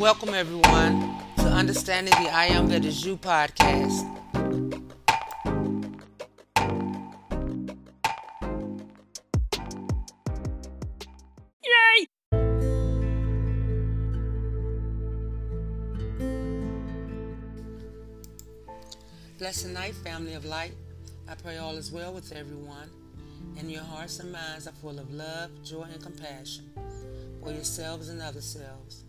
welcome everyone to Understanding the I Am That Is You podcast. Yay! Blessed night, family of light. I pray all is well with everyone, and your hearts and minds are full of love, joy, and compassion for yourselves and other selves.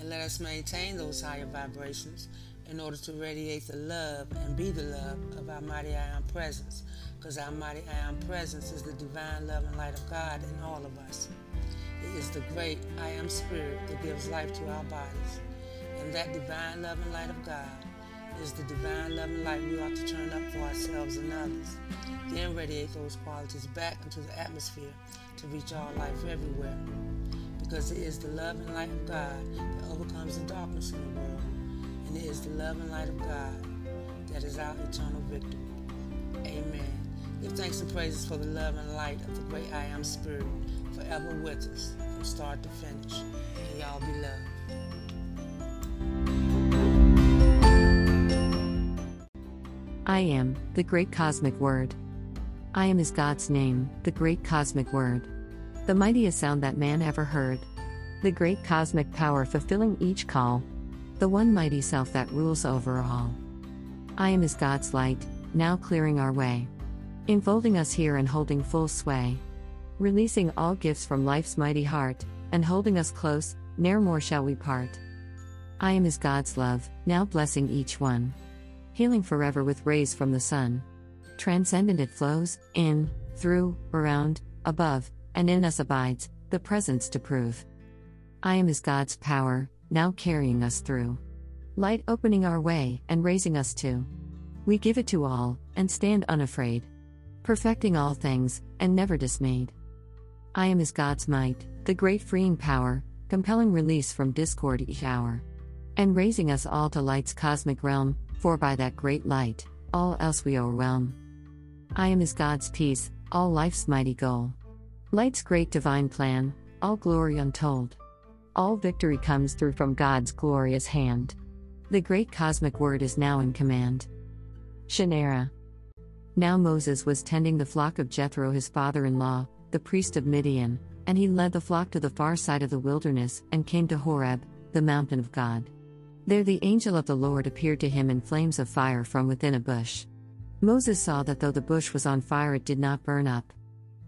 And let us maintain those higher vibrations in order to radiate the love and be the love of our mighty I Am presence, because our mighty I Am presence is the divine love and light of God in all of us. It is the great I Am Spirit that gives life to our bodies. And that divine love and light of God is the divine love and light we ought to turn up for ourselves and others. Then radiate those qualities back into the atmosphere to reach all life everywhere. Because it is the love and light of God that overcomes the darkness in the world. And it is the love and light of God that is our eternal victory. Amen. Give thanks and praises for the love and light of the great I Am Spirit forever with us from start to finish. And y'all be loved. I am, the great cosmic word. I am is God's name, the great cosmic word. The mightiest sound that man ever heard. The great cosmic power fulfilling each call. The one mighty self that rules over all. I am as God's light, now clearing our way. Enfolding us here and holding full sway. Releasing all gifts from life's mighty heart, and holding us close, ne'er more shall we part. I am as God's love, now blessing each one healing forever with rays from the sun. Transcendent it flows, in, through, around, above, and in us abides, the presence to prove. I am is God's power, now carrying us through. Light opening our way and raising us to. We give it to all, and stand unafraid. Perfecting all things, and never dismayed. I am is God's might, the great freeing power, compelling release from discord each hour. And raising us all to light's cosmic realm, for by that great light, all else we overwhelm. I am is God's peace, all life's mighty goal. Light's great divine plan, all glory untold. All victory comes through from God's glorious hand. The great cosmic word is now in command. Shanera. Now Moses was tending the flock of Jethro, his father in law, the priest of Midian, and he led the flock to the far side of the wilderness and came to Horeb, the mountain of God. There the angel of the Lord appeared to him in flames of fire from within a bush. Moses saw that though the bush was on fire, it did not burn up.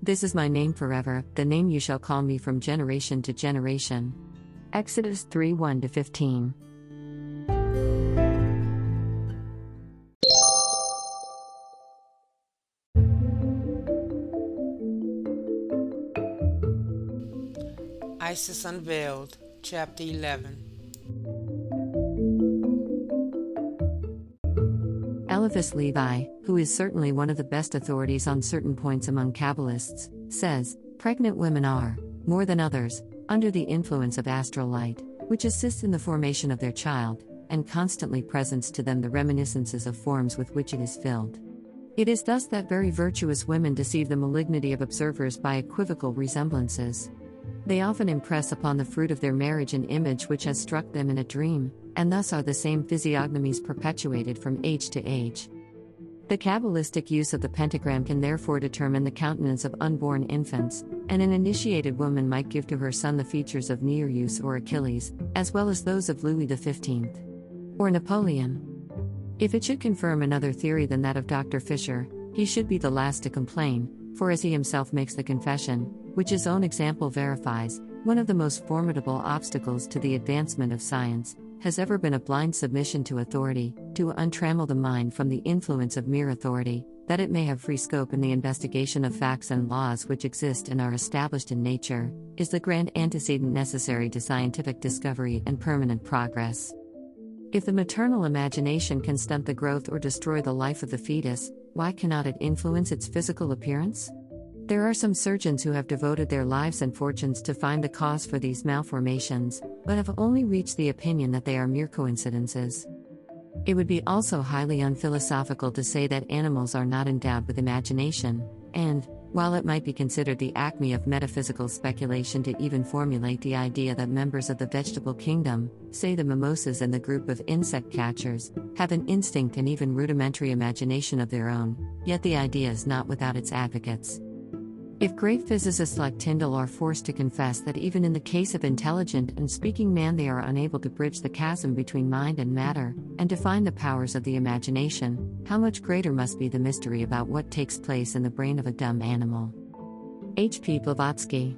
This is my name forever, the name you shall call me from generation to generation. Exodus 3 1 15. Isis Unveiled, Chapter 11 Eliphas Levi, who is certainly one of the best authorities on certain points among Kabbalists, says pregnant women are, more than others, under the influence of astral light, which assists in the formation of their child, and constantly presents to them the reminiscences of forms with which it is filled. It is thus that very virtuous women deceive the malignity of observers by equivocal resemblances. They often impress upon the fruit of their marriage an image which has struck them in a dream, and thus are the same physiognomies perpetuated from age to age. The Kabbalistic use of the pentagram can therefore determine the countenance of unborn infants, and an initiated woman might give to her son the features of Nereus or Achilles, as well as those of Louis XV. Or Napoleon. If it should confirm another theory than that of Dr. Fisher, he should be the last to complain, for as he himself makes the confession, which his own example verifies, one of the most formidable obstacles to the advancement of science has ever been a blind submission to authority, to untrammel the mind from the influence of mere authority, that it may have free scope in the investigation of facts and laws which exist and are established in nature, is the grand antecedent necessary to scientific discovery and permanent progress. If the maternal imagination can stunt the growth or destroy the life of the fetus, why cannot it influence its physical appearance? There are some surgeons who have devoted their lives and fortunes to find the cause for these malformations, but have only reached the opinion that they are mere coincidences. It would be also highly unphilosophical to say that animals are not endowed with imagination, and, while it might be considered the acme of metaphysical speculation to even formulate the idea that members of the vegetable kingdom, say the mimosas and the group of insect catchers, have an instinct and even rudimentary imagination of their own, yet the idea is not without its advocates. If great physicists like Tyndall are forced to confess that even in the case of intelligent and speaking man they are unable to bridge the chasm between mind and matter, and define the powers of the imagination, how much greater must be the mystery about what takes place in the brain of a dumb animal? H. P. Blavatsky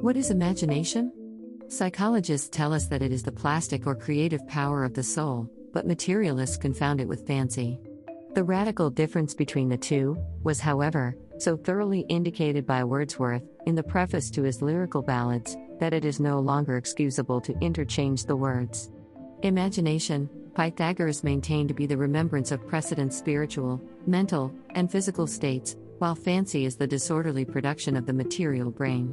What is imagination? Psychologists tell us that it is the plastic or creative power of the soul, but materialists confound it with fancy. The radical difference between the two was, however, so thoroughly indicated by Wordsworth in the preface to his lyrical ballads that it is no longer excusable to interchange the words. Imagination, Pythagoras maintained to be the remembrance of precedent spiritual, mental, and physical states, while fancy is the disorderly production of the material brain.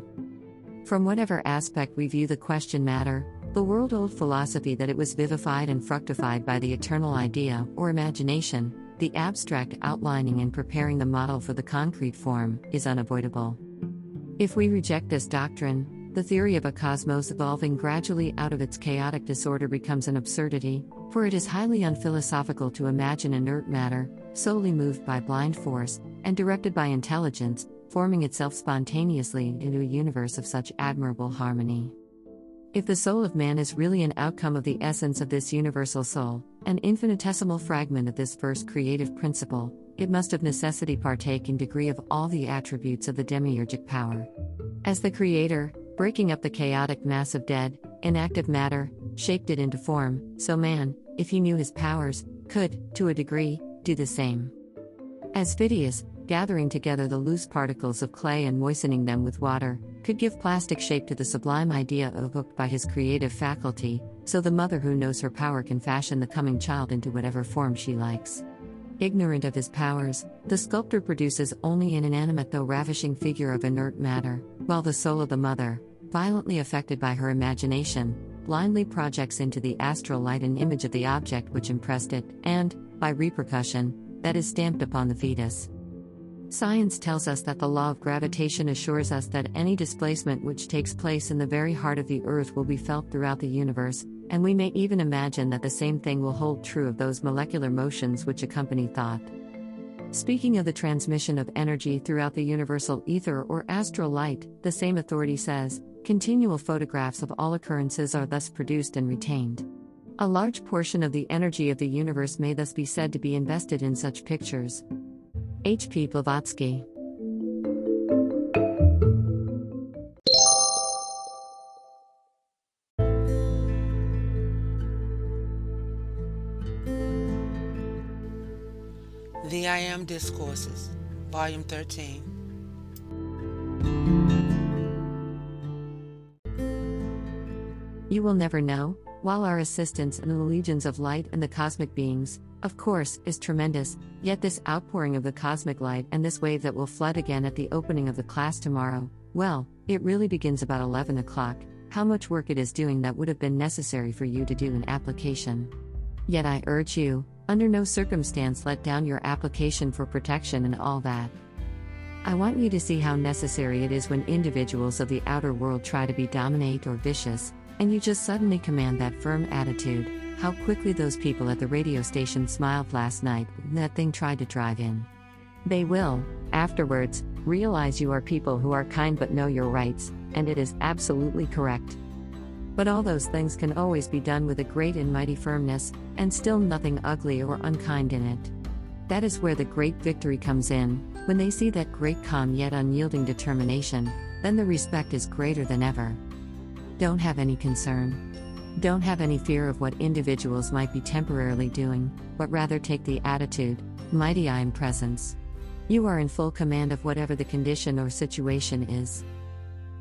From whatever aspect we view the question matter, the world old philosophy that it was vivified and fructified by the eternal idea, or imagination, the abstract outlining and preparing the model for the concrete form, is unavoidable. If we reject this doctrine, the theory of a cosmos evolving gradually out of its chaotic disorder becomes an absurdity, for it is highly unphilosophical to imagine inert matter, solely moved by blind force, and directed by intelligence, forming itself spontaneously into a universe of such admirable harmony. If the soul of man is really an outcome of the essence of this universal soul, an infinitesimal fragment of this first creative principle, it must of necessity partake in degree of all the attributes of the demiurgic power. As the Creator, breaking up the chaotic mass of dead, inactive matter, shaped it into form, so man, if he knew his powers, could, to a degree, do the same. As Phidias, gathering together the loose particles of clay and moistening them with water, could give plastic shape to the sublime idea evoked by his creative faculty, so the mother who knows her power can fashion the coming child into whatever form she likes. Ignorant of his powers, the sculptor produces only an inanimate though ravishing figure of inert matter, while the soul of the mother, violently affected by her imagination, blindly projects into the astral light an image of the object which impressed it, and, by repercussion, that is stamped upon the fetus. Science tells us that the law of gravitation assures us that any displacement which takes place in the very heart of the Earth will be felt throughout the universe, and we may even imagine that the same thing will hold true of those molecular motions which accompany thought. Speaking of the transmission of energy throughout the universal ether or astral light, the same authority says continual photographs of all occurrences are thus produced and retained. A large portion of the energy of the universe may thus be said to be invested in such pictures. H. P. Blavatsky. The I Am Discourses, Volume 13. You will never know, while our assistance in the legions of light and the cosmic beings, of course, is tremendous, yet this outpouring of the cosmic light and this wave that will flood again at the opening of the class tomorrow, well, it really begins about 11 o'clock. How much work it is doing that would have been necessary for you to do in application. Yet I urge you, under no circumstance let down your application for protection and all that. I want you to see how necessary it is when individuals of the outer world try to be dominate or vicious, and you just suddenly command that firm attitude. How quickly those people at the radio station smiled last night when that thing tried to drive in. They will, afterwards, realize you are people who are kind but know your rights, and it is absolutely correct. But all those things can always be done with a great and mighty firmness, and still nothing ugly or unkind in it. That is where the great victory comes in, when they see that great calm yet unyielding determination, then the respect is greater than ever. Don't have any concern. Don't have any fear of what individuals might be temporarily doing, but rather take the attitude, mighty I am presence. You are in full command of whatever the condition or situation is.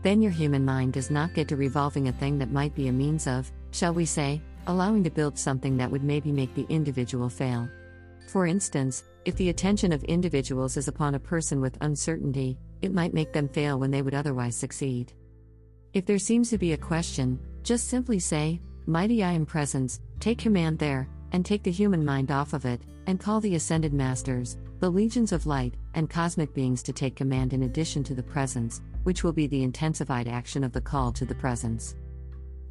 Then your human mind does not get to revolving a thing that might be a means of, shall we say, allowing to build something that would maybe make the individual fail. For instance, if the attention of individuals is upon a person with uncertainty, it might make them fail when they would otherwise succeed. If there seems to be a question, just simply say, Mighty I am presence, take command there, and take the human mind off of it, and call the ascended masters, the legions of light, and cosmic beings to take command in addition to the presence, which will be the intensified action of the call to the presence.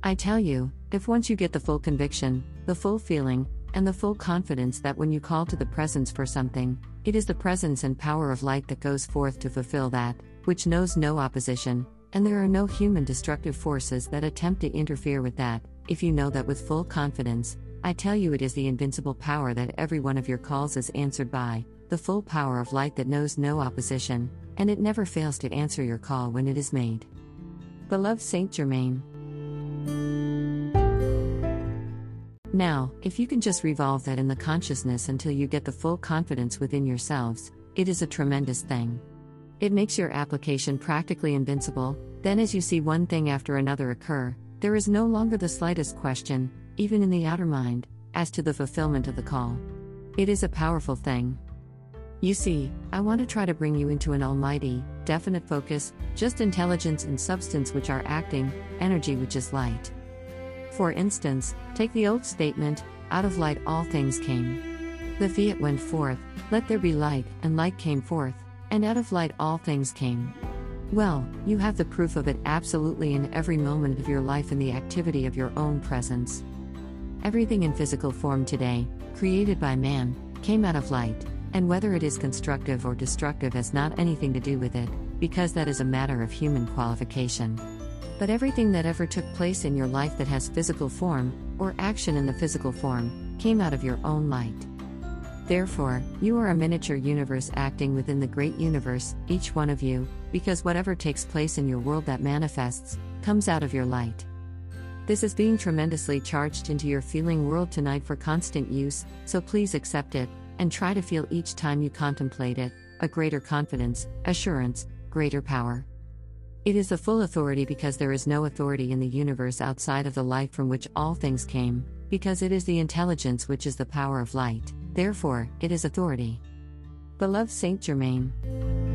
I tell you, if once you get the full conviction, the full feeling, and the full confidence that when you call to the presence for something, it is the presence and power of light that goes forth to fulfill that, which knows no opposition, and there are no human destructive forces that attempt to interfere with that. If you know that with full confidence, I tell you it is the invincible power that every one of your calls is answered by, the full power of light that knows no opposition, and it never fails to answer your call when it is made. Beloved Saint Germain, Now, if you can just revolve that in the consciousness until you get the full confidence within yourselves, it is a tremendous thing. It makes your application practically invincible, then, as you see one thing after another occur, there is no longer the slightest question, even in the outer mind, as to the fulfillment of the call. It is a powerful thing. You see, I want to try to bring you into an almighty, definite focus, just intelligence and substance which are acting, energy which is light. For instance, take the old statement, out of light all things came. The fiat went forth, let there be light, and light came forth, and out of light all things came. Well, you have the proof of it absolutely in every moment of your life in the activity of your own presence. Everything in physical form today, created by man, came out of light, and whether it is constructive or destructive has not anything to do with it, because that is a matter of human qualification. But everything that ever took place in your life that has physical form, or action in the physical form, came out of your own light. Therefore, you are a miniature universe acting within the great universe, each one of you, because whatever takes place in your world that manifests, comes out of your light. This is being tremendously charged into your feeling world tonight for constant use, so please accept it, and try to feel each time you contemplate it a greater confidence, assurance, greater power. It is a full authority because there is no authority in the universe outside of the light from which all things came, because it is the intelligence which is the power of light, therefore, it is authority. Beloved Saint Germain.